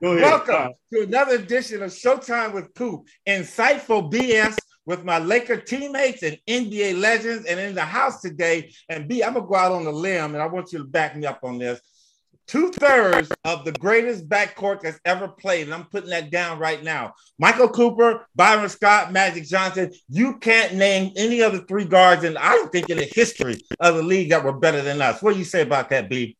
Welcome to another edition of Showtime with Coop. Insightful BS with my Laker teammates and NBA legends. And in the house today, and B, I'm gonna go out on a limb, and I want you to back me up on this. Two thirds of the greatest backcourt that's ever played, and I'm putting that down right now. Michael Cooper, Byron Scott, Magic Johnson. You can't name any other three guards, and I don't think in the history of the league that were better than us. What do you say about that, B?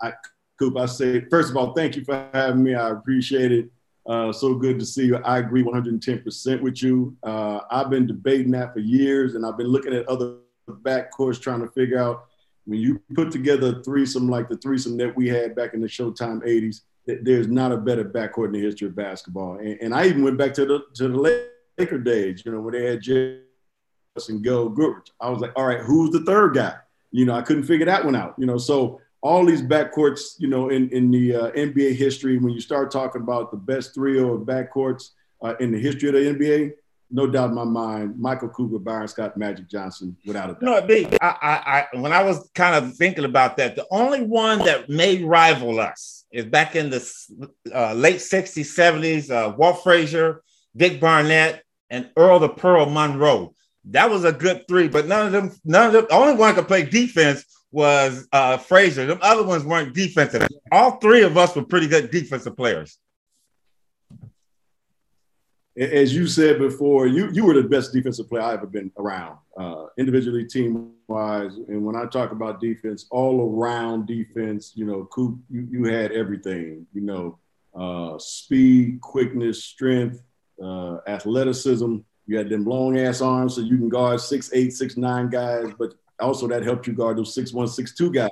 I, Coop, I say, first of all, thank you for having me. I appreciate it. Uh, so good to see you. I agree 110% with you. Uh, I've been debating that for years, and I've been looking at other backcourts trying to figure out when you put together a threesome like the threesome that we had back in the Showtime 80s, there's not a better backcourt in the history of basketball. And, and I even went back to the to the Laker days, you know, when they had and Gail Goodrich. I was like, all right, who's the third guy? You know, I couldn't figure that one out. You know, so all these backcourts, you know, in, in the uh, NBA history, when you start talking about the best three or backcourts uh, in the history of the NBA, no doubt in my mind, Michael Cooper, Byron Scott, Magic Johnson, without a doubt. No, B, I, I, I, when I was kind of thinking about that, the only one that may rival us is back in the uh, late 60s, 70s, uh, Walt Frazier, Dick Barnett, and Earl the Pearl Monroe. That was a good three, but none of them, none of them, the only one could play defense was uh, Frazier. The other ones weren't defensive. All three of us were pretty good defensive players. As you said before, you you were the best defensive player I've ever been around, uh, individually, team wise. And when I talk about defense, all around defense, you know, Coop, you, you had everything. You know, uh, speed, quickness, strength, uh, athleticism. You had them long ass arms, so you can guard six eight, six nine guys, but also that helped you guard those six one, six two guys.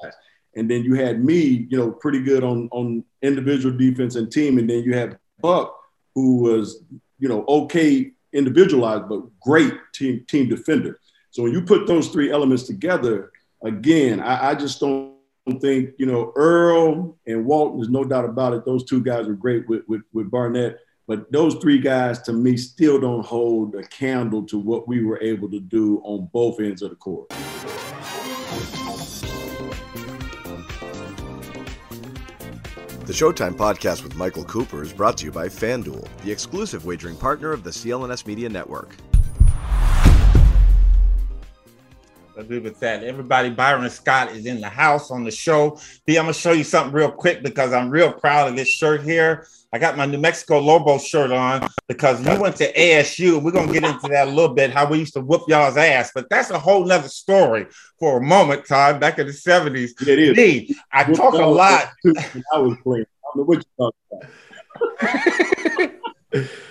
And then you had me, you know, pretty good on on individual defense and team. And then you had Buck, who was, you know, okay individualized, but great team team defender. So when you put those three elements together, again, I, I just don't think, you know, Earl and Walton, there's no doubt about it. Those two guys were great with, with, with Barnett. But those three guys, to me, still don't hold a candle to what we were able to do on both ends of the court. The Showtime podcast with Michael Cooper is brought to you by FanDuel, the exclusive wagering partner of the CLNS Media Network. I agree with that. Everybody, Byron Scott is in the house on the show. B, I'm gonna show you something real quick because I'm real proud of this shirt here. I got my New Mexico Lobo shirt on because you went to ASU. We're gonna get into that a little bit, how we used to whoop y'all's ass, but that's a whole nother story for a moment, time back in the 70s. It is. D, I talk a lot. I was playing. I don't know what you talking about.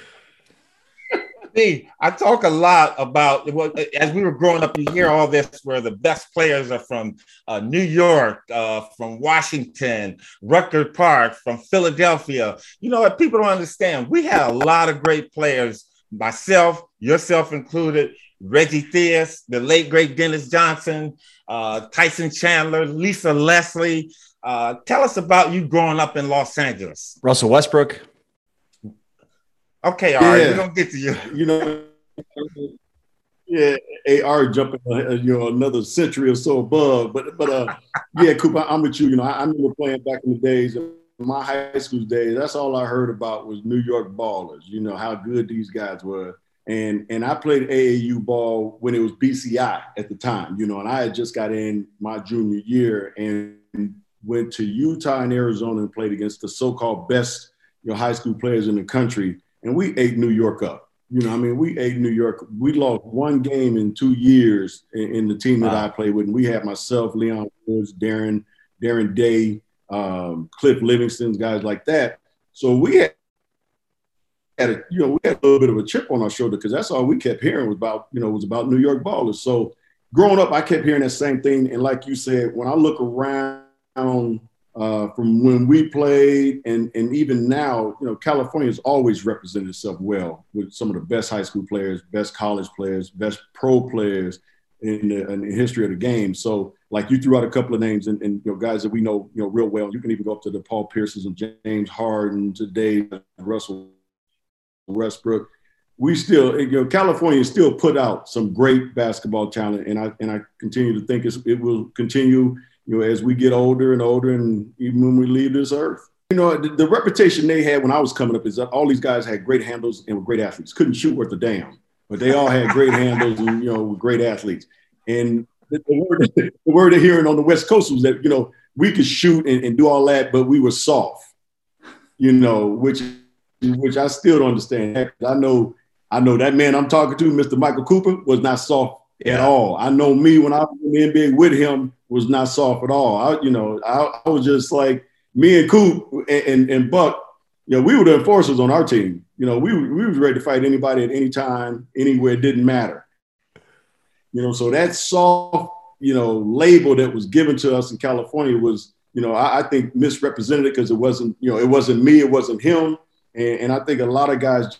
Me, I talk a lot about well, as we were growing up. You hear all this where the best players are from uh, New York, uh, from Washington, Rucker Park, from Philadelphia. You know what? People don't understand. We had a lot of great players. Myself, yourself included, Reggie Theus, the late great Dennis Johnson, uh, Tyson Chandler, Lisa Leslie. Uh, tell us about you growing up in Los Angeles. Russell Westbrook. Okay, all right, yeah. we're gonna get to you. You know, yeah, AR jumping, uh, you know, another century or so above. But but uh, yeah, Cooper, I'm with you. You know, I, I remember playing back in the days, my high school days. That's all I heard about was New York ballers. You know how good these guys were. And, and I played AAU ball when it was BCI at the time, you know, and I had just got in my junior year and went to Utah and Arizona and played against the so-called best you know, high school players in the country and we ate New York up. You know, I mean, we ate New York. We lost one game in two years in, in the team that wow. I played with. And we had myself, Leon Woods, Darren, Darren Daye, um, Cliff Livingston, guys like that. So we had, had a, you know, we had a little bit of a chip on our shoulder because that's all we kept hearing was about, you know, was about New York ballers. So growing up, I kept hearing that same thing. And like you said, when I look around uh, from when we played and, and even now, you know, California has always represented itself well with some of the best high school players, best college players, best pro players in the, in the history of the game. So, like you threw out a couple of names and, and you know guys that we know you know real well. You can even go up to the Paul Pierces and James Harden today, Russell Westbrook. We still, you know, California still put out some great basketball talent, and I and I continue to think it will continue you know, as we get older and older, and even when we leave this earth. you know, the, the, reputation they had when I was coming up is that all these guys had great handles and were great athletes. Couldn't shoot worth a damn, but they all had great handles and you know were great athletes. And the, the word the word of hearing on the West Coast was that you know we could shoot and, and do all that, but we were soft. You know, which which I still don't understand. I know I know that man I'm talking to, Mr. Michael Cooper, was not soft yeah. at all. I know me when I was in the NBA with him was not soft at all. I, you know, I, I was just like me and Coop and, and, and, Buck, you know, we were the enforcers on our team. You know, we, we was ready to fight anybody at any time, anywhere. It didn't matter. You know, so that soft, you know, label that was given to us in California was, you know, I, I think misrepresented because it wasn't, you know, it wasn't me, it wasn't him. And, and I think a lot of guys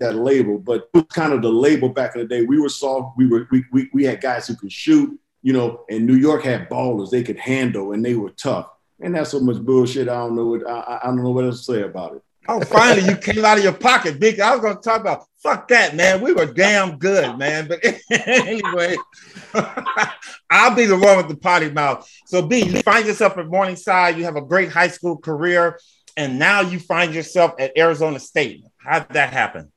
that label, but it was kind of the label back in the day. We were soft. We were we, we, we had guys who could shoot, you know, and New York had ballers they could handle and they were tough. And that's so much bullshit. I don't know what I, I don't know what else to say about it. Oh, finally you came out of your pocket, Big. I was gonna talk about fuck that, man. We were damn good, man. But anyway, I'll be the one with the potty mouth. So B, you find yourself at Morningside, you have a great high school career, and now you find yourself at Arizona State. How did that happen?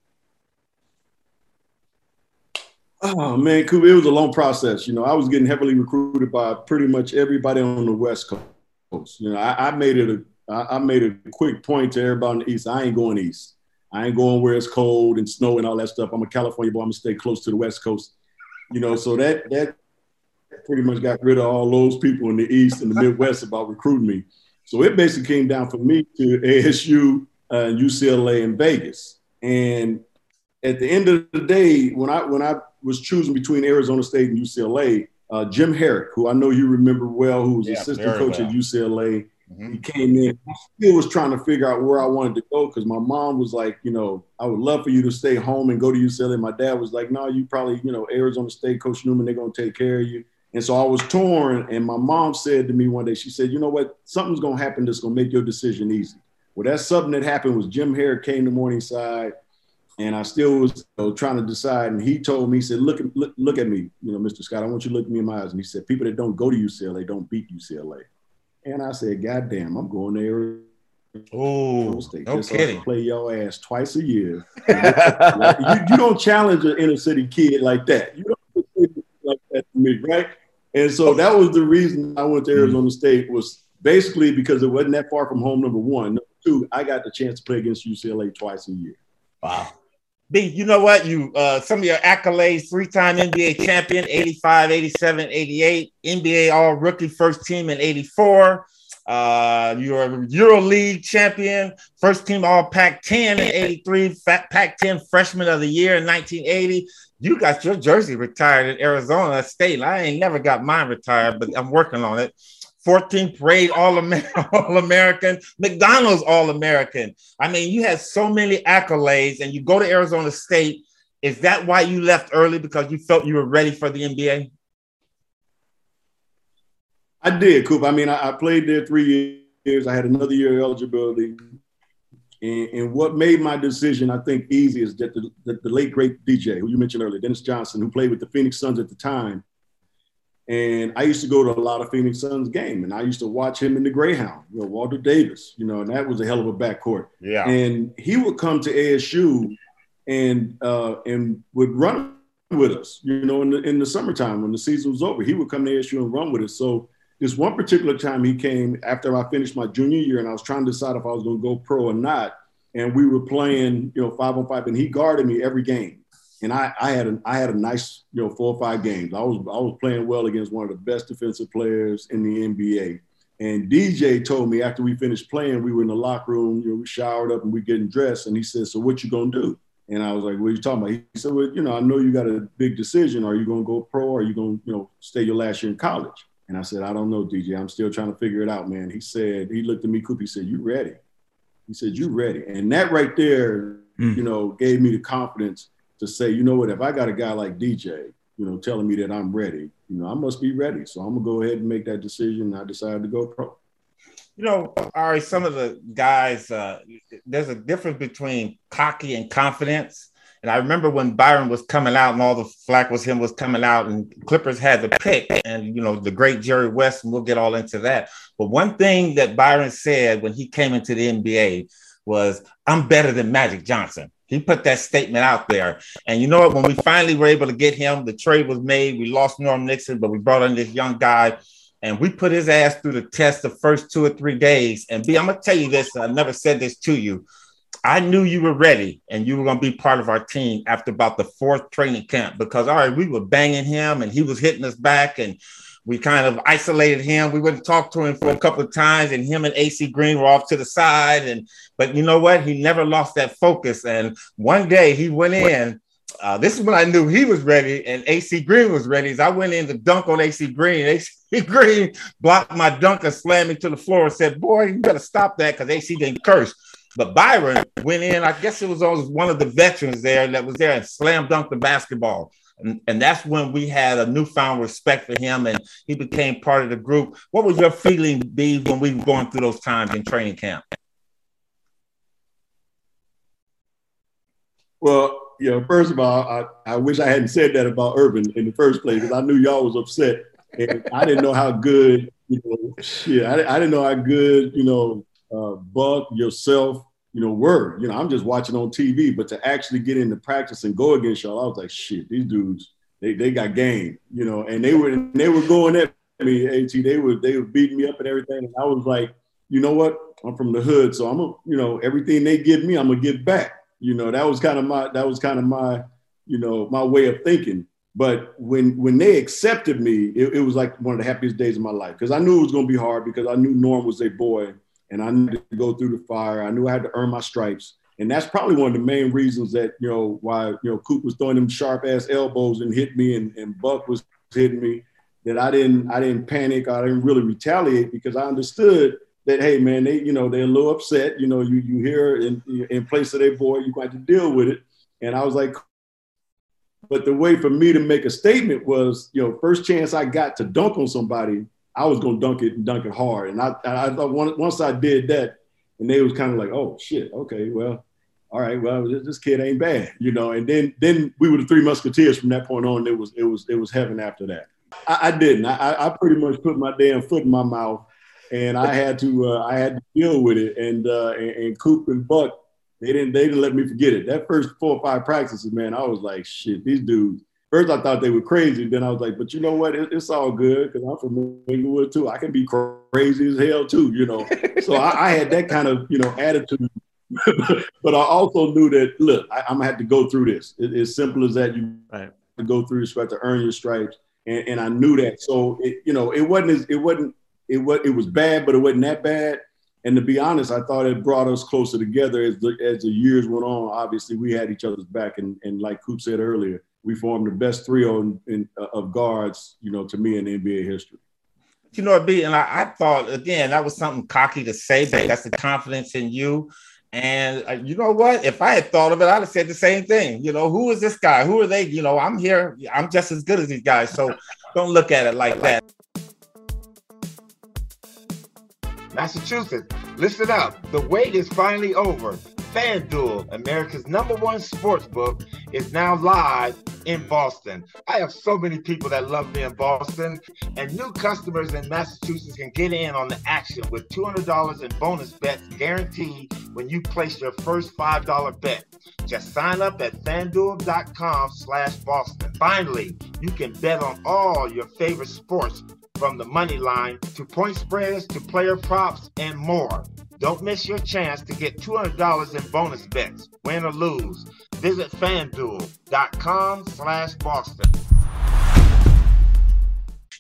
Oh man, it was a long process. You know, I was getting heavily recruited by pretty much everybody on the West Coast. You know, I, I made it a I, made a quick point to everybody on the East. I ain't going east. I ain't going where it's cold and snow and all that stuff. I'm a California boy. I'm gonna stay close to the West Coast. You know, so that that pretty much got rid of all those people in the East and the Midwest about recruiting me. So it basically came down for me to ASU, uh, UCLA, and Vegas. And at the end of the day, when I when I was choosing between Arizona State and UCLA, uh, Jim Harrick, who I know you remember well, who was yeah, assistant coach well. at UCLA, mm-hmm. he came in. I still was trying to figure out where I wanted to go because my mom was like, you know, I would love for you to stay home and go to UCLA. My dad was like, no, you probably, you know, Arizona State, Coach Newman, they're gonna take care of you. And so I was torn. And my mom said to me one day, she said, you know what, something's gonna happen that's gonna make your decision easy. Well, that's something that happened was Jim Harrick came to Morningside and I still was you know, trying to decide. And he told me, he said, look, look, look at me, you know, Mr. Scott, I want you to look at me in my eyes. And he said, people that don't go to UCLA don't beat UCLA. And I said, God damn, I'm going there. Oh, no Just kidding. Play your ass twice a year. you, you, don't challenge an inner city kid like that. You don't like that to me, right? And so that was the reason I went to hmm. Arizona State was basically because it wasn't that far from home. Number one, number two, I got the chance to play against UCLA twice a year. Wow. B, you know what? You uh, some of your accolades: three-time NBA champion, 85, 87, 88, NBA All Rookie First Team in 84. Uh, you're a Euro League champion, first team All Pac 10 in 83, Pac 10 Freshman of the Year in 1980. You got your jersey retired at Arizona State. I ain't never got mine retired, but I'm working on it. 14th parade All American, McDonald's All American. I mean, you had so many accolades, and you go to Arizona State. Is that why you left early because you felt you were ready for the NBA? I did, Coop. I mean, I, I played there three years. I had another year of eligibility. And, and, what made my decision, I think, easy is that the, the, the late great DJ, who you mentioned earlier, Dennis Johnson, who played with the Phoenix Suns at the time, and I used to go to a lot of Phoenix Suns game, and I used to watch him in the Greyhound, you know, Walter Davis, you know, and that was a hell of a backcourt. Yeah. And he would come to ASU and uh, and would run with us, you know, in the in the summertime when the season was over. He would come to ASU and run with us. So this one particular time he came after I finished my junior year, and I was trying to decide if I was going to go pro or not. And we were playing, you know, five on five, and he guarded me every game and I, I had a I had a nice you know four or five games. I was I was playing well against one of the best defensive players in the NBA. And DJ told me after we finished playing, we were in the locker room, you know, we showered up and we getting dressed, and he said, "So what you gonna do?" And I was like, "What are you talking about?" He said, "Well, you know, I know you got a big decision. Are you gonna go pro? Or are you gonna you know stay your last year in college?" And I said, "I don't know, DJ. I'm still trying to figure it out, man." He said, he looked at me, Coop. He said, "You ready?" He said, "You ready?" And that right there, mm. you know, gave me the confidence to say, you know what, if I got a guy like DJ, you know, telling me that I'm ready, you know, I must be ready. So I'm gonna go ahead and make that decision. I decided to go pro. You know, right, some of the guys, uh, there's a difference between cocky and confidence. And I remember when Byron was coming out and all the flack was him was coming out and Clippers had the pick and, you know, the great Jerry West, and we'll get all into that. But one thing that Byron said when he came into the NBA was, I'm better than Magic Johnson. He put that statement out there. And you know what? When we finally were able to get him, the trade was made. We lost Norm Nixon, but we brought in this young guy and we put his ass through the test the first two or three days. And B, I'm gonna tell you this, I never said this to you. I knew you were ready and you were going to be part of our team after about the fourth training camp because, all right, we were banging him and he was hitting us back and we kind of isolated him. We wouldn't talk to him for a couple of times and him and AC Green were off to the side. And, but you know what? He never lost that focus. And one day he went in. Uh, this is when I knew he was ready and AC Green was ready. As I went in to dunk on AC Green, AC Green blocked my dunk and slammed me to the floor and said, Boy, you better stop that because AC didn't curse. But Byron went in, I guess it was one of the veterans there that was there and slam dunked the basketball. And, and that's when we had a newfound respect for him and he became part of the group. What was your feeling be when we were going through those times in training camp? Well, you know, first of all, I, I wish I hadn't said that about Earvin in the first place because I knew y'all was upset. And I didn't know how good, you know, shit, I, I didn't know how good, you know, uh, Buck, yourself, you know, were. You know, I'm just watching on TV, but to actually get into practice and go against y'all, I was like, shit, these dudes, they, they got game, you know, and they were they were going at me, AT. They were they were beating me up and everything, and I was like, you know what? I'm from the hood, so I'm a, you know, everything they give me, I'm gonna give back. You know, that was kind of my that was kind of my, you know, my way of thinking. But when when they accepted me, it, it was like one of the happiest days of my life because I knew it was gonna be hard because I knew Norm was a boy and I needed to go through the fire. I knew I had to earn my stripes. And that's probably one of the main reasons that, you know, why, you know, Coop was throwing them sharp ass elbows and hit me and, and Buck was hitting me, that I didn't, I didn't panic. I didn't really retaliate because I understood that, hey man, they, you know, they're a little upset. You know, you, you hear in, in place of their boy, you got to deal with it. And I was like, but the way for me to make a statement was, you know, first chance I got to dunk on somebody, I was gonna dunk it and dunk it hard. And I, I thought once I did that, and they was kind of like, oh shit, okay, well, all right, well, this kid ain't bad, you know. And then then we were the three musketeers from that point on. It was it was it was heaven after that. I, I didn't. I, I pretty much put my damn foot in my mouth, and I had to uh, I had to deal with it. And, uh, and and Coop and Buck, they didn't they didn't let me forget it. That first four or five practices, man, I was like, shit, these dudes first I thought they were crazy. Then I was like, but you know what? It, it's all good because I'm from Inglewood too. I can be crazy as hell too, you know. so I, I, had that kind of you know attitude. but I also knew that look, I, am gonna have to go through this. It, as simple as that. You right. have to go through this. You have to earn your stripes, and, and I knew that. So it, you know, it wasn't as, it wasn't it was it was bad, but it wasn't that bad. And to be honest, I thought it brought us closer together as the as the years went on. Obviously, we had each other's back, and and like Coop said earlier, we formed the best trio in, in, uh, of guards, you know, to me in NBA history. You know, B, and I, I, thought again that was something cocky to say, but that's the confidence in you. And uh, you know what? If I had thought of it, I'd have said the same thing. You know, who is this guy? Who are they? You know, I'm here. I'm just as good as these guys. So don't look at it like that. Massachusetts, listen up. The wait is finally over. FanDuel, America's number one sports book, is now live in Boston. I have so many people that love me in Boston, and new customers in Massachusetts can get in on the action with $200 in bonus bets guaranteed when you place your first $5 bet. Just sign up at fanduel.com slash Boston. Finally, you can bet on all your favorite sports from the money line to point spreads to player props and more. Don't miss your chance to get $200 in bonus bets, win or lose. Visit fanduel.com slash Boston.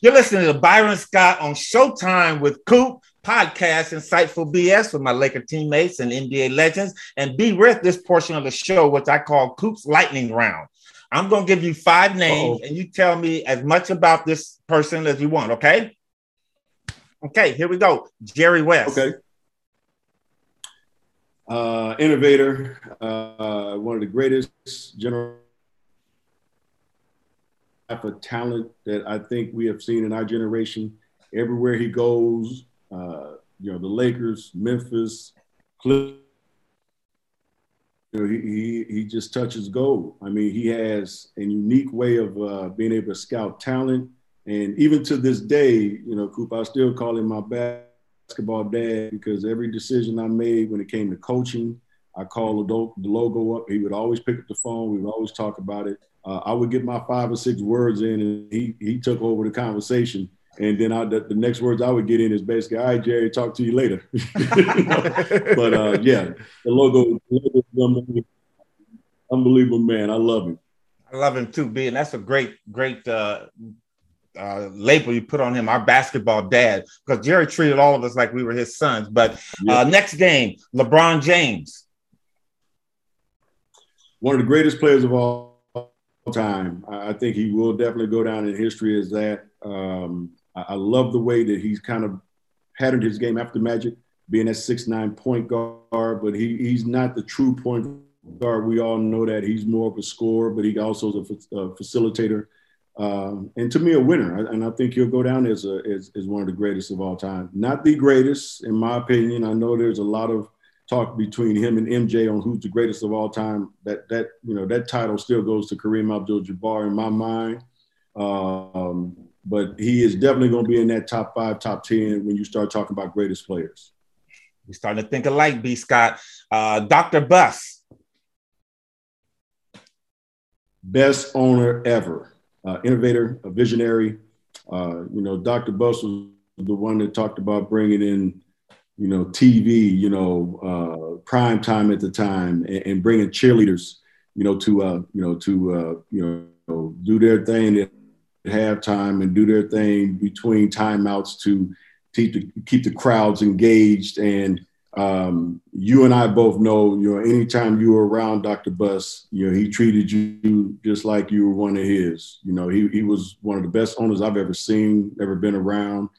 You're listening to Byron Scott on Showtime with Coop, podcast Insightful BS with my Laker teammates and NBA legends. And be with this portion of the show, which I call Coop's Lightning Round. I'm going to give you five names Uh-oh. and you tell me as much about this person as you want, okay? Okay, here we go. Jerry West. Okay uh, innovator, uh, one of the greatest general type of talent that I think we have seen in our generation. Everywhere he goes, uh, you know, the Lakers, Memphis, you know, he, he, he just touches gold. I mean, he has a unique way of uh, being able to scout talent. And even to this day, you know, Coop, I still call him my basketball dad because every decision I made when it came to coaching, I called the, logo up. He would always pick up the phone. We would always talk about it. Uh, I would get my five or six words in, and he he took over the conversation. And then I, the, the, next words I would get in is basically, "All right, Jerry, talk to you later." but uh, yeah, the logo, the logo unbelievable, man. I love him. I love him too, B, and that's a great, great uh, uh, label you put on him, our basketball dad, because Jerry treated all of us like we were his sons. But uh, next game, LeBron James, one of the greatest players of all time. I think he will definitely go down in history as that. Um, I, love the way that he's kind of patterned his game after Magic, being a six nine point guard, but he he's not the true point guard. We all know that he's more of a scorer, but he also is a, a facilitator. Um, and to me, a winner. And I think he'll go down as, a, as, as one of the greatest of all time. Not the greatest, in my opinion. I know there's a lot of talk between him and MJ on who's the greatest of all time. That that you know that title still goes to Kareem Abdul-Jabbar in my mind. Um, but he is definitely going to be in that top five, top 10 when you start talking about greatest players. We're starting to think alike, B. Scott. Uh, Dr. Buss. Best owner ever, uh, innovator, a visionary. Uh, you know, Dr. Buss was the one that talked about bringing in, you know, TV, you know, uh, prime time at the time, and, and bringing cheerleaders, you know, to, uh, you know, to, uh, you know, do their thing at halftime and do their thing between timeouts to keep the, keep the crowds engaged. And um, you and I both know, you know, anytime you were around Dr. Buss, you know, he treated you just like you were one of his. You know, he, he was one of the best owners I've ever seen, ever been around.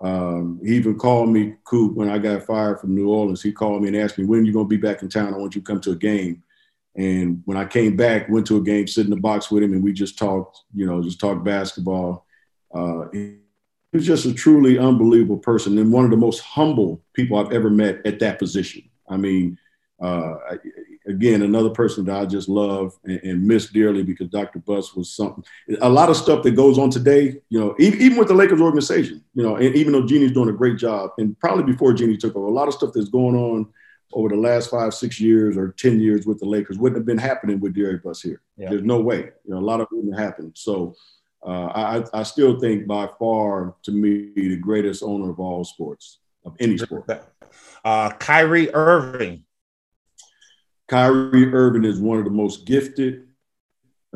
Um, he even called me, Coop, when I got fired from New Orleans. He called me and asked me, when are you going to be back in town? I want you to come to a game. And when I came back, went to a game, sit in the box with him, and we just talked, you know, just talked basketball. Uh, was just a truly unbelievable person and one of the most humble people I've ever met at that position. I mean, uh, again, another person that I just love and, and, miss dearly because Dr. Buss was something. A lot of stuff that goes on today, you know, even, even with the Lakers organization, you know, and even though Jeanie's doing a great job, and probably before Jeanie took over, a lot of stuff that's going on over the last five, six years or 10 years with the Lakers wouldn't have been happening with Jerry Buss here. Yeah. There's no way. You know, a lot of it wouldn't happen. So uh, I, I still think by far, to me, the greatest owner of all sports, of any sport. Uh, Kyrie Irving. Kyrie Irving is one of the most gifted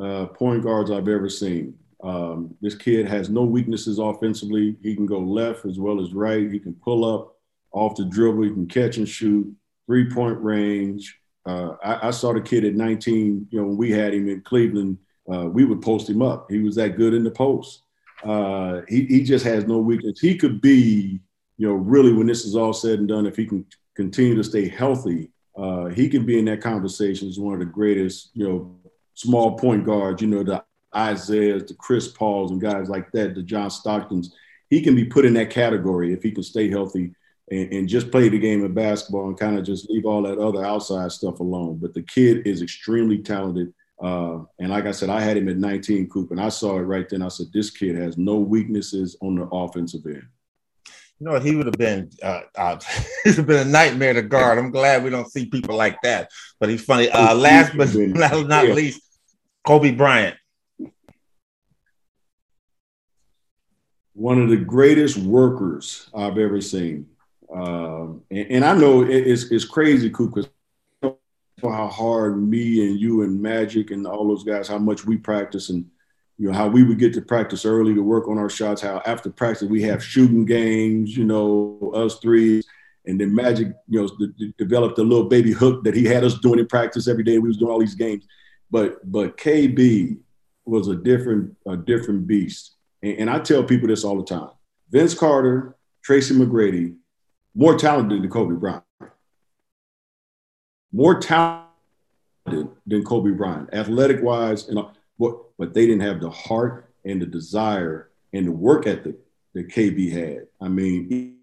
uh, point guards I've ever seen. Um, this kid has no weaknesses offensively. He can go left as well as right. He can pull up off the dribble. He can catch and shoot three point range. Uh, I, I, saw the kid at 19. You know, when we had him in Cleveland, uh, we would post him up. He was that good in the post. Uh, he, he just has no weakness. He could be, you know, really when this is all said and done, if he can continue to stay healthy, uh, he could be in that conversation as one of the greatest, you know, small point guards. You know, the Isaiahs, the Chris Pauls, and guys like that, the John Stocktons. He can be put in that category if he can stay healthy and, and just play the game of basketball and kind of just leave all that other outside stuff alone. But the kid is extremely talented. Uh, and like I said, I had him at 19, Coop, and I saw it right then. I said, this kid has no weaknesses on the offensive end. You know, he would have been uh, uh, he's been a nightmare to guard. I'm glad we don't see people like that. But he's funny. Uh, last but not, not yeah. least, Kobe Bryant. One of the greatest workers I've ever seen. Um, and, and, I know it, it's, it's crazy, Coop, because how hard me and you and Magic and all those guys, how much we practice and you know how we would get to practice early to work on our shots. How after practice we have shooting games, you know, us three, and then Magic, you know, developed a little baby hook that he had us doing in practice every day. We was doing all these games, but but KB was a different a different beast, and, and I tell people this all the time. Vince Carter, Tracy McGrady, more talented than Kobe Bryant. More talented than Kobe Bryant, athletic wise, and but but they didn't have the heart and the desire and the work ethic that KB had. I mean,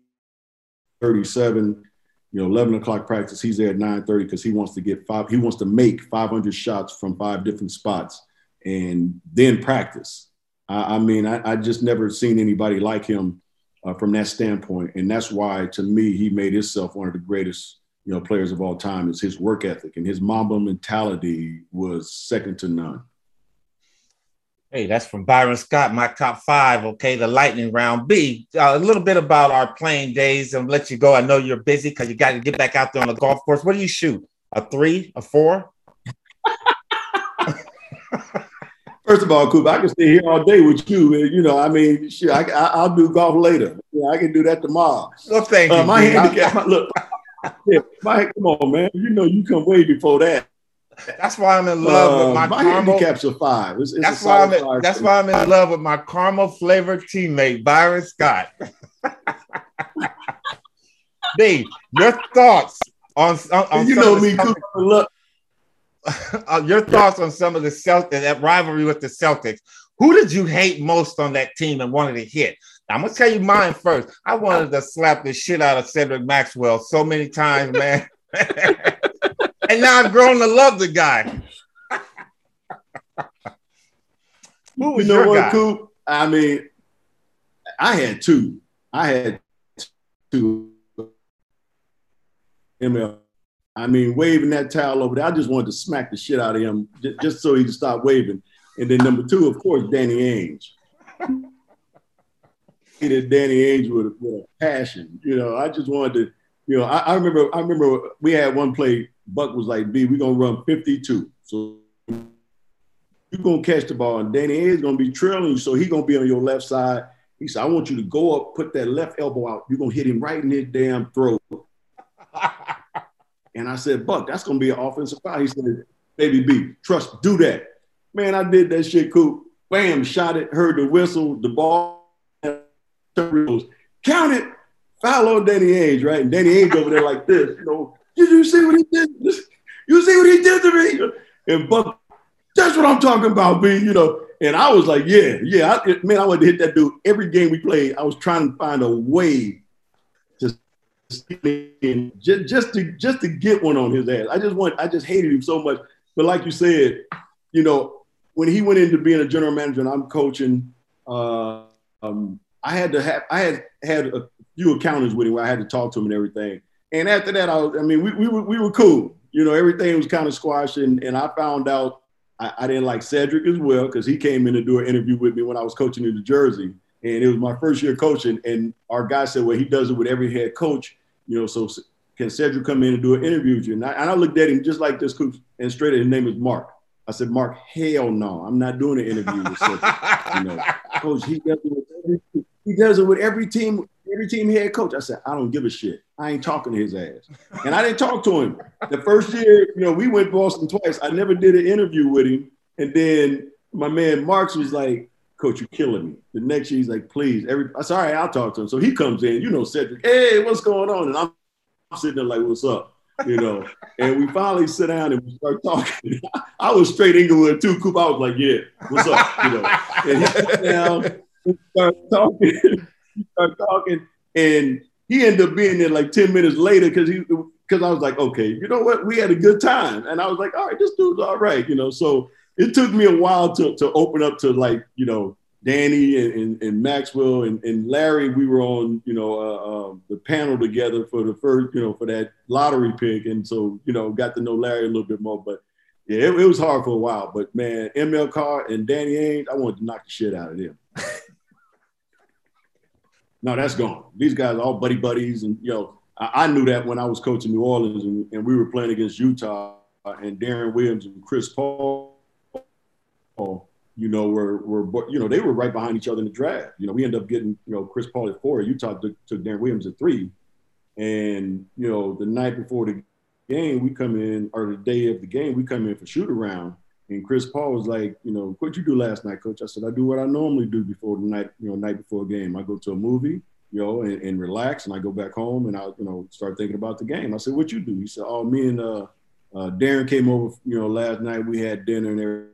37, you know, 11 o'clock practice, he's there at 9:30 because he wants to get five, he wants to make 500 shots from five different spots and then practice. I, I mean, I, I, just never seen anybody like him uh, from that standpoint. And that's why, to me, he made himself one of the greatest, you know, players of all time is his work ethic and his Mamba mentality was second to none. Hey, that's from Byron Scott, my top five. Okay, the lightning round. B, uh, a little bit about our playing days and let you go. I know you're busy because you got to get back out there on the golf course. What do you shoot? A three, a four? First of all, Coop, I can stay here all day with you. You know, I mean, shit, I, will do golf later. Yeah, I can do that tomorrow. Well, thank uh, you. My handicap, look, yeah, my, come on, man. You know, you come way before that. That's why I'm in love uh, with my, my caramel. handicap's a five. It's, it's that's why I'm. In, that's why I'm in love with my caramel flavored teammate Byron Scott. Dave, your thoughts on, on, on you know me, Cooper, look. uh, your thoughts on some of the Celtics that rivalry with the Celtics. Who did you hate most on that team and wanted to hit? I'm gonna tell you mine first. I wanted to slap the shit out of Cedric Maxwell so many times, man. and now I've grown to love the guy. Who was you know your what, guy? Coop? I mean, I had two. I had two. ML. I mean, waving that towel over there. I just wanted to smack the shit out of him just, so he could stop waving. And then number two, of course, Danny Ainge. Hated Danny Ainge with, with a passion. You know, I just wanted to, you know, I, I remember I remember we had one play Buck was like, B, we're gonna run 52. So you're gonna catch the ball, and Danny is gonna be trailing you, so he's gonna be on your left side. He said, I want you to go up, put that left elbow out. You're gonna hit him right in his damn throat. and I said, Buck, that's gonna be an offensive foul. He said, Baby B, trust, do that. Man, I did that shit, cool. Bam, shot it, heard the whistle, the ball, count it, foul on Danny Ainge, right? And Danny Ainge over there like this, you know, did you see what he did? You see what he did to me? And Buck, that's what I'm talking about, B. You know. And I was like, yeah, yeah, I, man, I wanted to hit that dude every game we played. I was trying to find a way to just, just to just to get one on his ass. I just want, I just hated him so much. But like you said, you know, when he went into being a general manager and I'm coaching, uh, um, I had to have, I had had a few encounters with him where I had to talk to him and everything. And after that, I, was, I mean, we, we, were, we were cool. You know, everything was kind of squashed. And, and I found out I, I didn't like Cedric as well because he came in to do an interview with me when I was coaching in New Jersey. And it was my first year coaching. And our guy said, well, he does it with every head coach. You know, so can Cedric come in and do an interview with you? And I, and I looked at him just like this, coach and straight at his name is Mark. I said, Mark, hell no, I'm not doing an interview with Cedric. you know, coach, he does it with every, he does it with every team every team head coach. I said, I don't give a shit. I ain't talking to his ass. And I didn't talk to him. The first year, you know, we went Boston twice. I never did an interview with him. And then my man Marks was like, Coach, you're killing me. The next year, he's like, please, every I said, all right, I'll talk to him. So he comes in, you know, Cedric, hey, what's going on? And I'm sitting there like, what's up? You know, and we finally sit down and we start talking. I was straight Inglewood too, Coop. I was like, yeah, what's up? You know, and he down, start talking start talking, and he ended up being there like 10 minutes later because he because I was like, okay, you know what? We had a good time. And I was like, all right, this dude's all right, you know. So it took me a while to, to open up to like, you know, Danny and, and, and Maxwell and, and Larry. We were on, you know, uh, uh, the panel together for the first, you know, for that lottery pick. And so, you know, got to know Larry a little bit more. But yeah, it, it was hard for a while. But man, ML Carr and Danny Ainge, I wanted to knock the shit out of them. No, that's gone. These guys are all buddy buddies, and you know, I, I knew that when I was coaching New Orleans, and, and, we were playing against Utah, and Deron Williams and Chris Paul, you know, were were you know they were right behind each other in the draft. You know, we ended up getting you know Chris Paul at four, Utah took, took Deron Williams at three, and you know the night before the game, we come in, or the day of the game, we come in for shoot around and Chris Paul was like, you know, what you do last night, coach? I said, I do what I normally do before the night, you know, night before a game. I go to a movie, you know, and, and relax, and I go back home and I, you know, start thinking about the game. I said, what you do? He said, oh, me and uh, uh, Deron came over, you know, last night. We had dinner and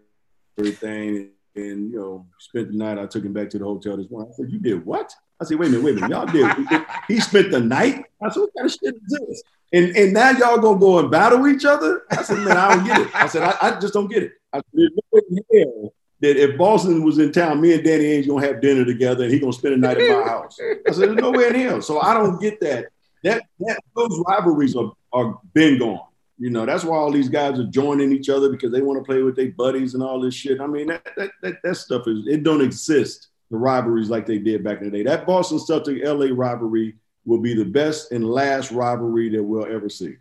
everything, and, and you know, spent the night. I took him back to the hotel this morning. I said, you did what? I said, wait a minute, wait a minute, y'all did. He spent the night. I said, what kind of shit is this? And, and now y'all gonna go and battle each other? I said, man, I don't get it. I said, I, I just don't get it. I said, there's no way in hell that if Boston was in town, me and Danny Ainge gonna have dinner together and he gonna spend a night at my house. I said, there's no way in hell. So I don't get that. That, that those rivalries are, are been gone. You know, that's why all these guys are joining each other because they want to play with their buddies and all this shit. I mean, that that that, that stuff is it don't exist. The rivalries like they did back in the day. That Boston Celtic LA rivalry will be the best and last rivalry that we'll ever see.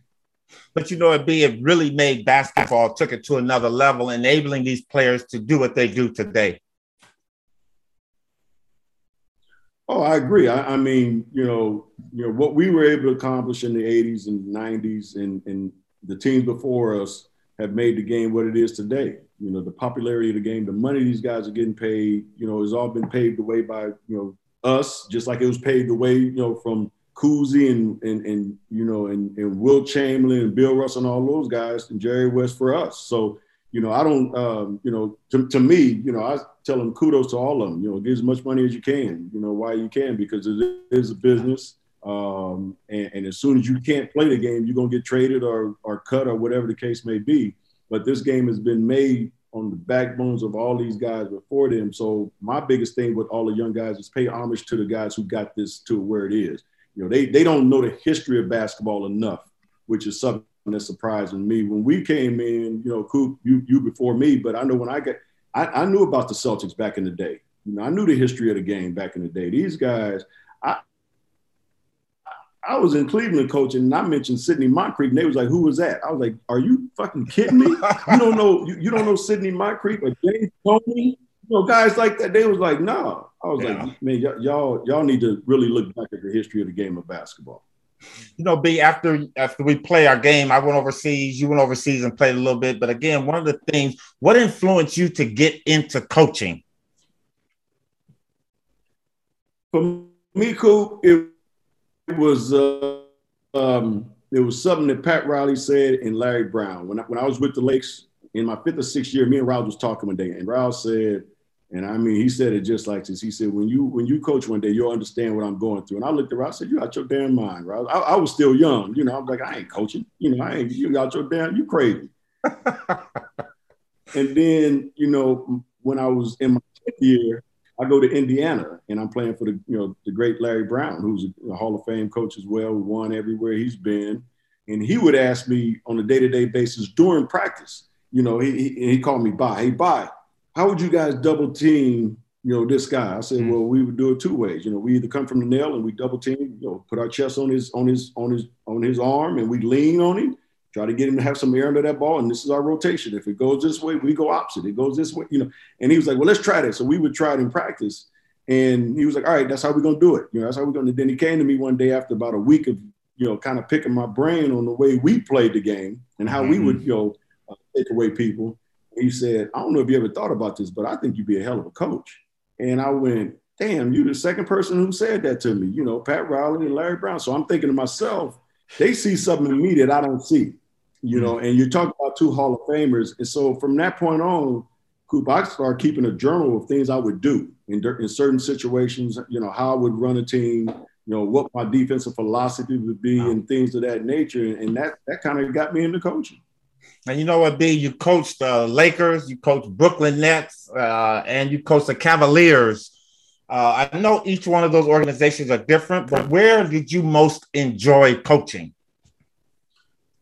But you know, it be it really made basketball took it to another level, enabling these players to do what they do today. Oh, I agree. I, I, mean, you know, you know what we were able to accomplish in the '80s and '90s, and and the teams before us have made the game what it is today. You know, the popularity of the game, the money these guys are getting paid, you know, has all been paved the way by, you know, us, just like it was paved the way, you know, from Cousy and, and, and you know, and, and Wilt Chamberlain and Bill Russell and all those guys and Jerry West for us. So, you know, I don't, um, you know, to, to me, you know, I tell them kudos to all of them, you know, get as much money as you can, you know, why you can, because it is a business um, and, and, as soon as you can't play the game, you're gonna get traded or or cut or whatever the case may be. But this game has been made on the backbones of all these guys before them. So my biggest thing with all the young guys is pay homage to the guys who got this to where it is. You know, they they don't know the history of basketball enough, which is something that's surprising me. When we came in, you know, Coop, you you before me, but I know when I got I, I knew about the Celtics back in the day. You know, I knew the history of the game back in the day. These guys, I, I was in Cleveland coaching, and I mentioned Sidney Moncrief, and they was like, "Who was that?" I was like, "Are you fucking kidding me? you don't know you, you don't know Sidney Moncrief or James Toney, you know guys like that." They was like, "No." Nah. I was yeah. like, "Man, y- y'all y'all need to really look back at the history of the game of basketball." You know, B. After after we play our game, I went overseas. You went overseas and played a little bit. But again, one of the things, what influenced you to get into coaching? For me, Coop, it it was uh, um, it was something that Pat Riley said and Larry Brown. When I, when I was with the Lakes in my fifth or sixth year, me and Rouse was talking one day, and Rouse said, and I mean, he said it just like this. He said, "When you when you coach one day, you'll understand what I'm going through." And I looked at Rouse, I said, "You out your damn mind, right?" I, I, was still young, you know. I'm like, I ain't coaching, you know. I ain't you out your damn, you crazy. and then, you know, when I was in my fifth year, I go to Indiana and I'm playing for the you know the great Larry Brown, who's a Hall of Fame coach as well, won everywhere he's been, and he would ask me on a day to day basis during practice. You know, he, he he called me by, hey by, how would you guys double team you know this guy? I said, mm-hmm. well, we would do it two ways. You know, we either come from the nail and we double team, you know, put our chest on his on his on his on his arm and we lean on him, try to get him to have some air under that ball. And this is our rotation. If it goes this way, we go opposite. It goes this way, you know. And he was like, well, let's try that. So we would try it in practice. And he was like, all right, that's how we're going to do it. You know, that's how we're going to. Then he came to me one day after about a week of, you know, kind of picking my brain on the way we played the game and how mm-hmm. we would, you know, uh, take away people. He said, I don't know if you ever thought about this, but I think you'd be a hell of a coach. And I went, damn, you're the second person who said that to me, you know, Pat Riley and Larry Brown. So I'm thinking to myself, they see something in me that I don't see you know, mm-hmm. and you talk about two Hall of Famers. And so from that point on, Coop, I started keeping a journal of things I would do in, in certain situations, you know, how I would run a team, you know, what my defensive philosophy would be and things of that nature. And that, that kind of got me into coaching. And you know what, B? You coached the Lakers, you coached Brooklyn Nets, uh, and you coached the Cavaliers. Uh, I know each one of those organizations are different, but where did you most enjoy coaching?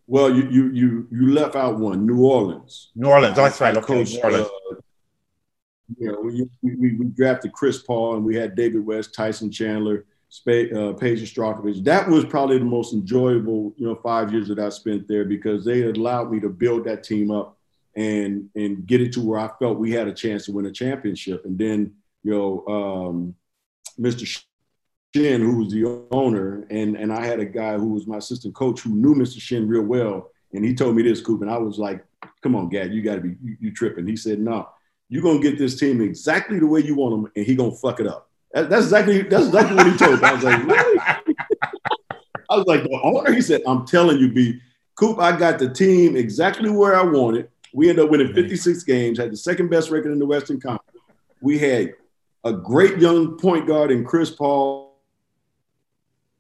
Well, you you you you left out one, New Orleans. New Orleans, that's right. Okay, Coach, New Orleans. Uh, you know, we, we, we drafted Chris Paul and we had David West, Tyson Chandler, Sp- uh, Peja Stojakovic. That was probably the most enjoyable, you know, five years that I spent there because they allowed me to build that team up and and get it to where I felt we had a chance to win a championship. And then, you know, um, Mr. Shinn, who was the owner, and, and I had a guy who was my assistant coach who knew Mr. Shinn real well. And he told me this, Coop, and I was like, come on, Gad, you got to be, you, you, tripping. He said, no, you're to get this team exactly the way you want them, and he to fuck it up. That, that's exactly that's exactly what he told me. I was like, really? I was like, the owner? He said, I'm telling you, B, Coop, I got the team exactly where I wanted. We ended up winning 56 games, had the second best record in the Western Conference. We had a great young point guard in Chris Paul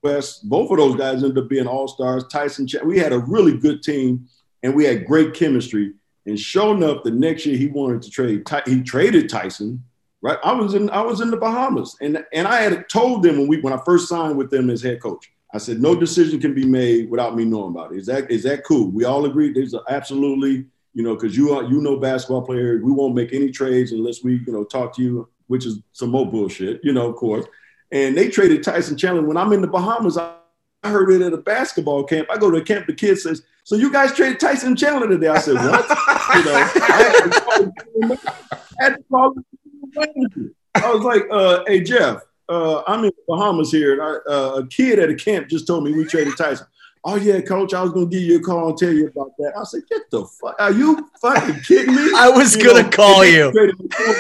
West. Both of those guys ended up being all stars. Tyson, we had a really good team, and we had great chemistry. And sure enough, the next year he wanted to trade. He traded Tyson. Right, I was in I was in the Bahamas, and and I had told them when we when I first signed with them as head coach. I said no decision can be made without me knowing about it. Is that is that cool? We all agree. There's absolutely you know because you are you know basketball players. We won't make any trades unless we you know talk to you, which is some more bullshit. You know, of course. And they traded Tyson Chandler. When I'm in the Bahamas, I heard it at a basketball camp. I go to a camp, the kid says, So you guys traded Tyson Chandler today? I said, What? you know, I had to call, was like, uh, Hey, Jeff, uh, I'm in the Bahamas here. And I, uh, a kid at a camp just told me we traded Tyson. Oh yeah, coach, I was gonna give you a call and tell you about that. I said, get the fuck, are you fucking kidding me? I was gonna call you.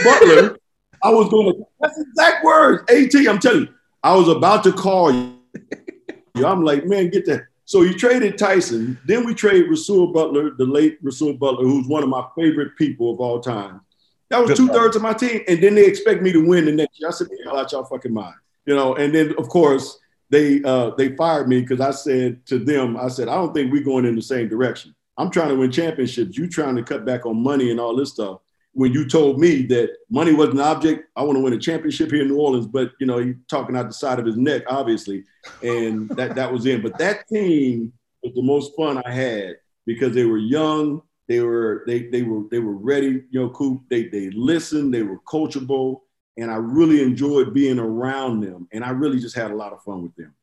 Butler, I was going to, that's exact words. AT, I'm telling you, I was about to call you. I'm like, man, get that. So you traded Tyson. Then we traded Rasual Butler, the late Rasual Butler, who's one of my favorite people of all time. That was two thirds of my team. And then they expect me to win the next year. I said, hell out y'all fucking mind. You know, and then of course they uh, they fired me because I said to them, I said, I don't think we're going in the same direction. I'm trying to win championships. You trying to cut back on money and all this stuff when you told me that money wasn't an object, I want to win a championship here in New Orleans, but you know, he's talking out the side of his neck, obviously, and that that was in. But that team was the most fun I had because they were young, they were they they were they were ready, you know, Coop. They they listened, they were coachable, and I really enjoyed being around them, and I really just had a lot of fun with them.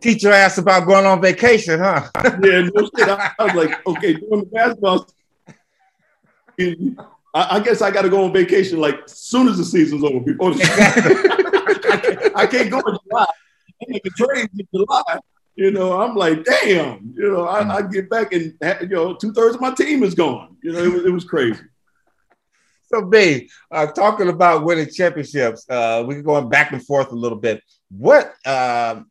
Teach your ass about going on vacation, huh? yeah, no shit. I, I was like, okay, doing the basketball I, I guess I got to go on vacation like soon as the season's over. Before the I, can't, I, can't, go in July. I a trade in July. You know, I'm like, damn. You know, I, I get back and you know, two thirds of my team is gone. You know, it was, it was crazy. So, B, uh, talking about winning championships, uh, we're going back and forth a little bit. What, uh,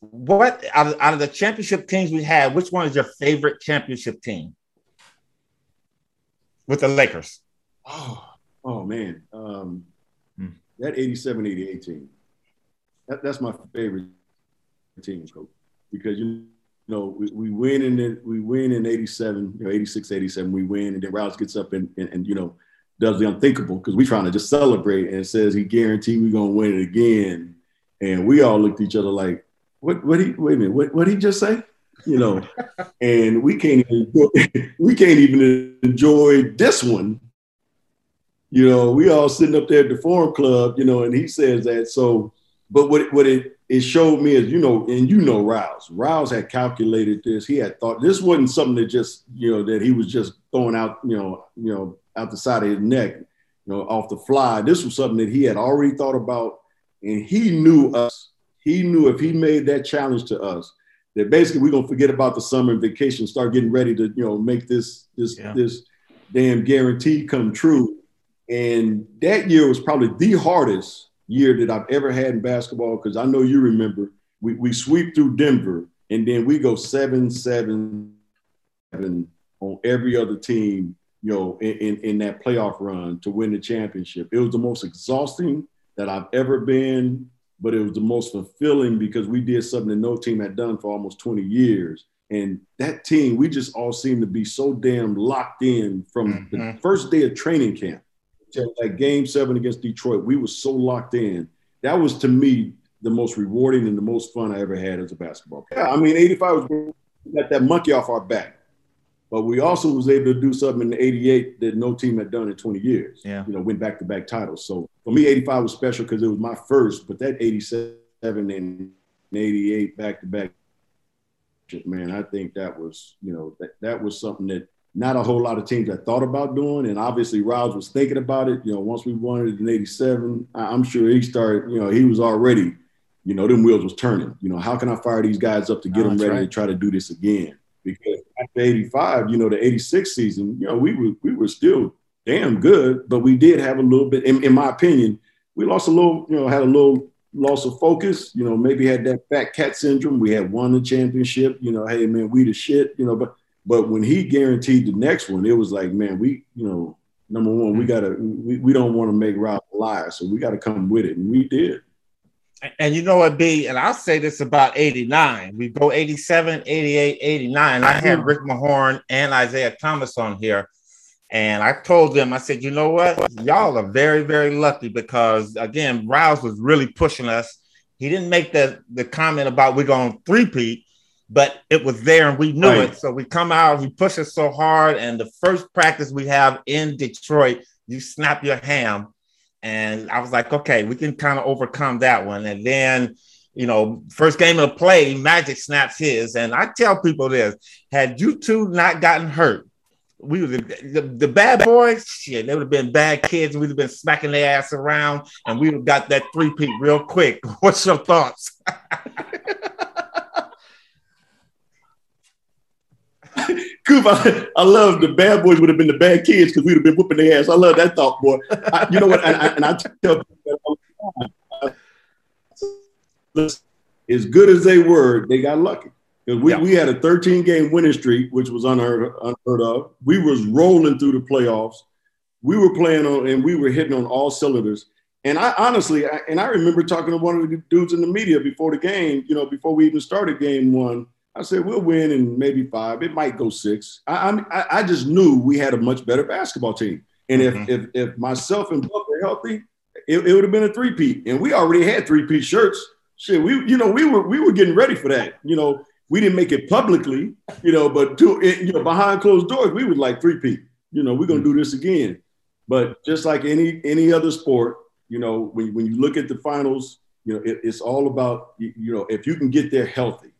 what out of, out of the championship teams we had, which one is your favorite championship team with the Lakers? Oh, oh man. Um, hmm. That 87 88 team. That, that's my favorite team, coach. Because you know, we, we win in the, we win in 87, you know, 86, 87, we win, and then Rouse gets up and, and, and you know, does the unthinkable because we're trying to just celebrate and says he guaranteed we're gonna win it again. And we all looked at each other like, what what he wait a minute, what what he just say? You know, and we can't even we can't even enjoy this one you know, we all sitting up there at the Forum Club, you know, and he says that. So, but what what it it showed me as you know, and you know, Rouse, Rouse had calculated this. He had thought this wasn't something that just, you know, that he was just throwing out, you know, you know, out the side of his neck, you know, off the fly. This was something that he had already thought about, and he knew us. He knew if he made that challenge to us, that basically we're gonna forget about the summer and vacation, start getting ready to, you know, make this this yeah. this damn guarantee come true and that year was probably the hardest year that I've ever had in basketball because I know you remember we, we sweep through Denver and then we go seven, seven, seven on every other team, you know, in, in, in that playoff run to win the championship. It was the most exhausting that I've ever been, but it was the most fulfilling because we did something that no team had done for almost 20 years. And that team, we just all seemed to be so damn locked in from mm-hmm. the first day of training camp that game seven against Detroit, we were so locked in. That was to me the most rewarding and the most fun I ever had as a basketball player. Yeah, I mean, 85 was got that monkey off our back. But we also was able to do something in 88 that no team had done in 20 years. Yeah. You know, win back to back titles. So for me, 85 was special because it was my first, but that 87 and 88 back to back, man, I think that was, you know, that, that was something that not a whole lot of teams that thought about doing. And obviously, Rouse was thinking about it. You know, once we won it in '87, I'm sure he started. You know, he was already, you know, them wheels was turning. You know, how can I fire these guys up to get oh, them ready right. to try to do this again? Because after '85, you know, the '86 season, you know, we were we were still damn good, but we did have a little bit, in, in my opinion, we lost a little. You know, had a little loss of focus. You know, maybe had that fat cat syndrome. We had won the championship. You know, hey man, we the shit. You know, but but when he guaranteed the next one, it was like, man, we, you know, number one, we mm. gotta, we, we don't want to make Rob a liar, so we got to come with it, and we did. And you know what, B, and I'll say this about 89. We go 87, 88, 89. I had Rick Mahorn and Isiah Thomas on here. And I told them, I said, you know what? Y'all are very, very lucky because again, Rouse was really pushing us. He didn't make the, the comment about we're going three-peat, but it was there and we knew right. it. So we come out, we push it so hard. And the first practice we have in Detroit, you snap your ham and I was like, okay, we can kind of overcome that one. And then, you know, first game of the play, Magic snaps his. And I tell people this had you two not gotten hurt, we would the, the, bad boys, shit, they would have been bad kids. We'd have been smacking their ass around and we would have got that three peat real quick. What's your thoughts? Coop, I, I, love the bad boys would have been the bad kids because we'd have been whooping their ass. I love that thought, boy. I, you know what? And I, and I tell people as good as they were, they got lucky. Because we, yeah. we had a 13 game winning streak, which was unheard, unheard of. We was rolling through the playoffs. We were playing on, and we were hitting on all cylinders. And I honestly, I, and I remember talking to one of the dudes in the media before the game, you know, before we even started game one I said we'll win in maybe five. It might go six. I I, I just knew we had a much better basketball team, and if mm-hmm. if, if myself and Buck were healthy, it, it would have been a three peat. And we already had three peat shirts. Shit, we you know we were we were getting ready for that. You know we didn't make it publicly, you know, but to you know behind closed doors we was like three peat. You know we're gonna do this again. But just like any any other sport, you know when when you look at the finals, you know it, it's all about you know if you can get there healthy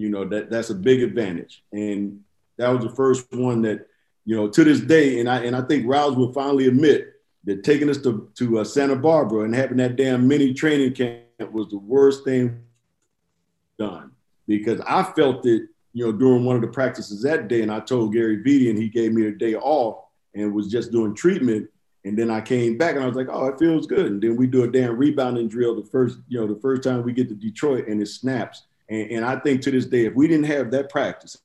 you know, that that's a big advantage. And that was the first one that, you know, to this day, and I and I think Rouse will finally admit that taking us to, to uh, Santa Barbara and having that damn mini training camp was the worst thing done because I felt it, you know, during one of the practices that day, and I told Gary Vitti, and he gave me a day off and was just doing treatment. And then I came back and I was like, oh, it feels good. And then we do a damn rebounding drill the first, you know, the first time we get to Detroit and it snaps. And, and I think to this day, if we didn't have that practice.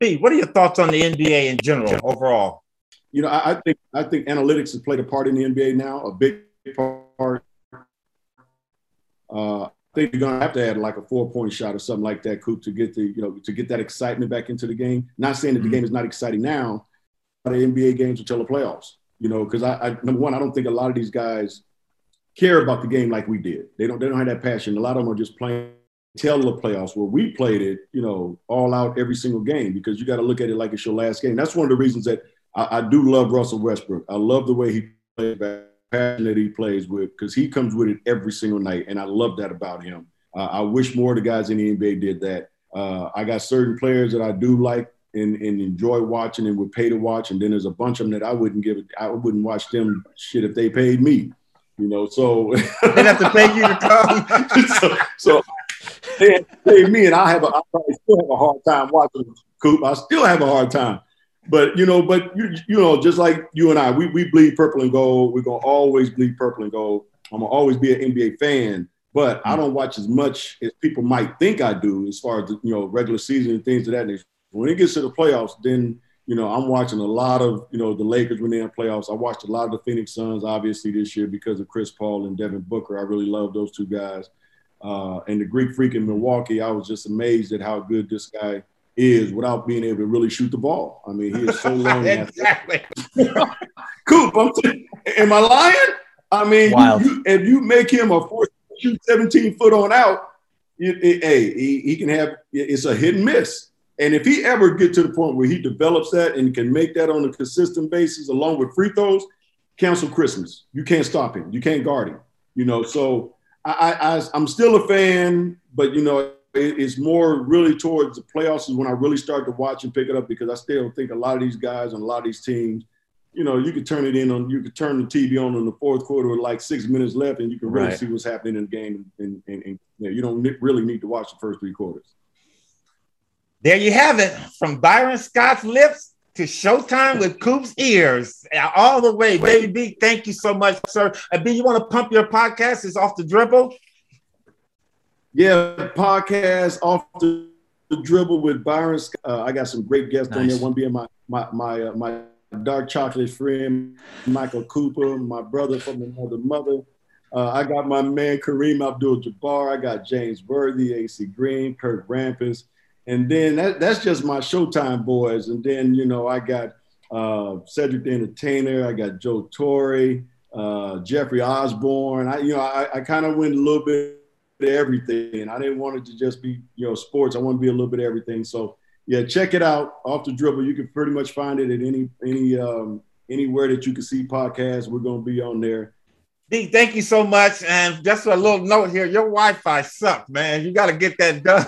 Pete, what are your thoughts on the NBA in general overall? You know, I, I think I think analytics has played a part in the NBA now, a big part. Uh, I think you're gonna have to add like a four point shot or something like that, Coop, to get the you know to get that excitement back into the game. Not saying that the mm-hmm. game is not exciting now, but the NBA games until the playoffs. You know, because I, I number one, I don't think a lot of these guys care about the game like we did. They don't they don't have that passion. A lot of them are just playing of the playoffs where we played it, you know, all out every single game because you got to look at it like it's your last game. That's one of the reasons that I, I do love Russell Westbrook. I love the way he plays, the passion that he plays with because he comes with it every single night, and I love that about him. Uh, I wish more of the guys in the NBA did that. Uh, I got certain players that I do like and, and enjoy watching and would pay to watch, and then there's a bunch of them that I wouldn't give it. I wouldn't watch them shit if they paid me. You know, so they have to pay you to come. so, so they pay me, and I have a, I still have a hard time watching Coop. I still have a hard time. But you know, but you you know, just like you and I, we we bleed purple and gold. We're gonna always bleed purple and gold. I'm gonna always be an NBA fan, but I mm. don't watch as much as people might think I do, as far as the, you know, regular season and things of that nature. When it gets to the playoffs, then you know, I'm watching a lot of, you know, the Lakers when they're in playoffs. I watched a lot of the Phoenix Suns, obviously, this year because of Chris Paul and Devin Booker. I really love those two guys. Uh, and the Greek freak in Milwaukee, I was just amazed at how good this guy is without being able to really shoot the ball. I mean, he is so long. exactly. Coop, I'm t- am I lying? I mean, you, you, if you make him a four, shoot 17 foot on out, it, it, hey, he, he can have it's a hit and miss. And if he ever get to the point where he develops that and can make that on a consistent basis, along with free throws, cancel Christmas. You can't stop him. You can't guard him. You know, so I, I I'm still a fan, but you know, it, it's more really towards the playoffs is when I really start to watch and pick it up because I still think a lot of these guys and a lot of these teams, you know, you could turn it in on, you could turn the TV on in the fourth quarter with like six minutes left, and you can really right. see what's happening in the game, and, and, and you, know, you don't really need to watch the first three quarters. There you have it. From Byron Scott's lips to Showtime with Coop's ears, all the way. Baby B, thank you so much, sir. Uh, B, you want to pump your podcast? It's off the dribble. Yeah, podcast off the, the dribble with Byron. Uh, I got some great guests nice. on there. One being my my my uh, my dark chocolate friend Michael Cooper, my brother from another mother. Uh, I got my man Kareem Abdul-Jabbar. I got James Worthy, AC Green, Kurt Rambis, and then that, that's just my Showtime boys. And then you know I got uh, Cedric the Entertainer. I got Joe Torre, uh, Jeffrey Osborne. I you know I, I kind of went a little bit of everything. I didn't want it to just be you know sports. I want to be a little bit of everything. So yeah, check it out off the dribble. You can pretty much find it at any any um, anywhere that you can see podcasts. We're gonna be on there. D, thank you so much. And just a little note here: your Wi-Fi sucks, man. You got to get that done.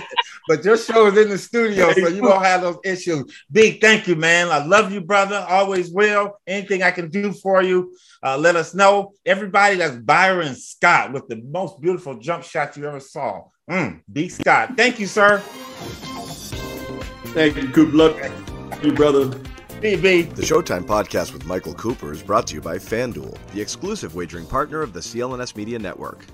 But your show is in the studio, so you won't have those issues. Big thank you, man. I love you, brother. Always will. Anything I can do for you, uh, let us know. Everybody, that's Byron Scott with the most beautiful jump shot you ever saw. Mm, B. Scott. Thank you, sir. Thank you, Good luck, you, brother. BB. The Showtime podcast with Michael Cooper is brought to you by FanDuel, the exclusive wagering partner of the CLNS Media Network.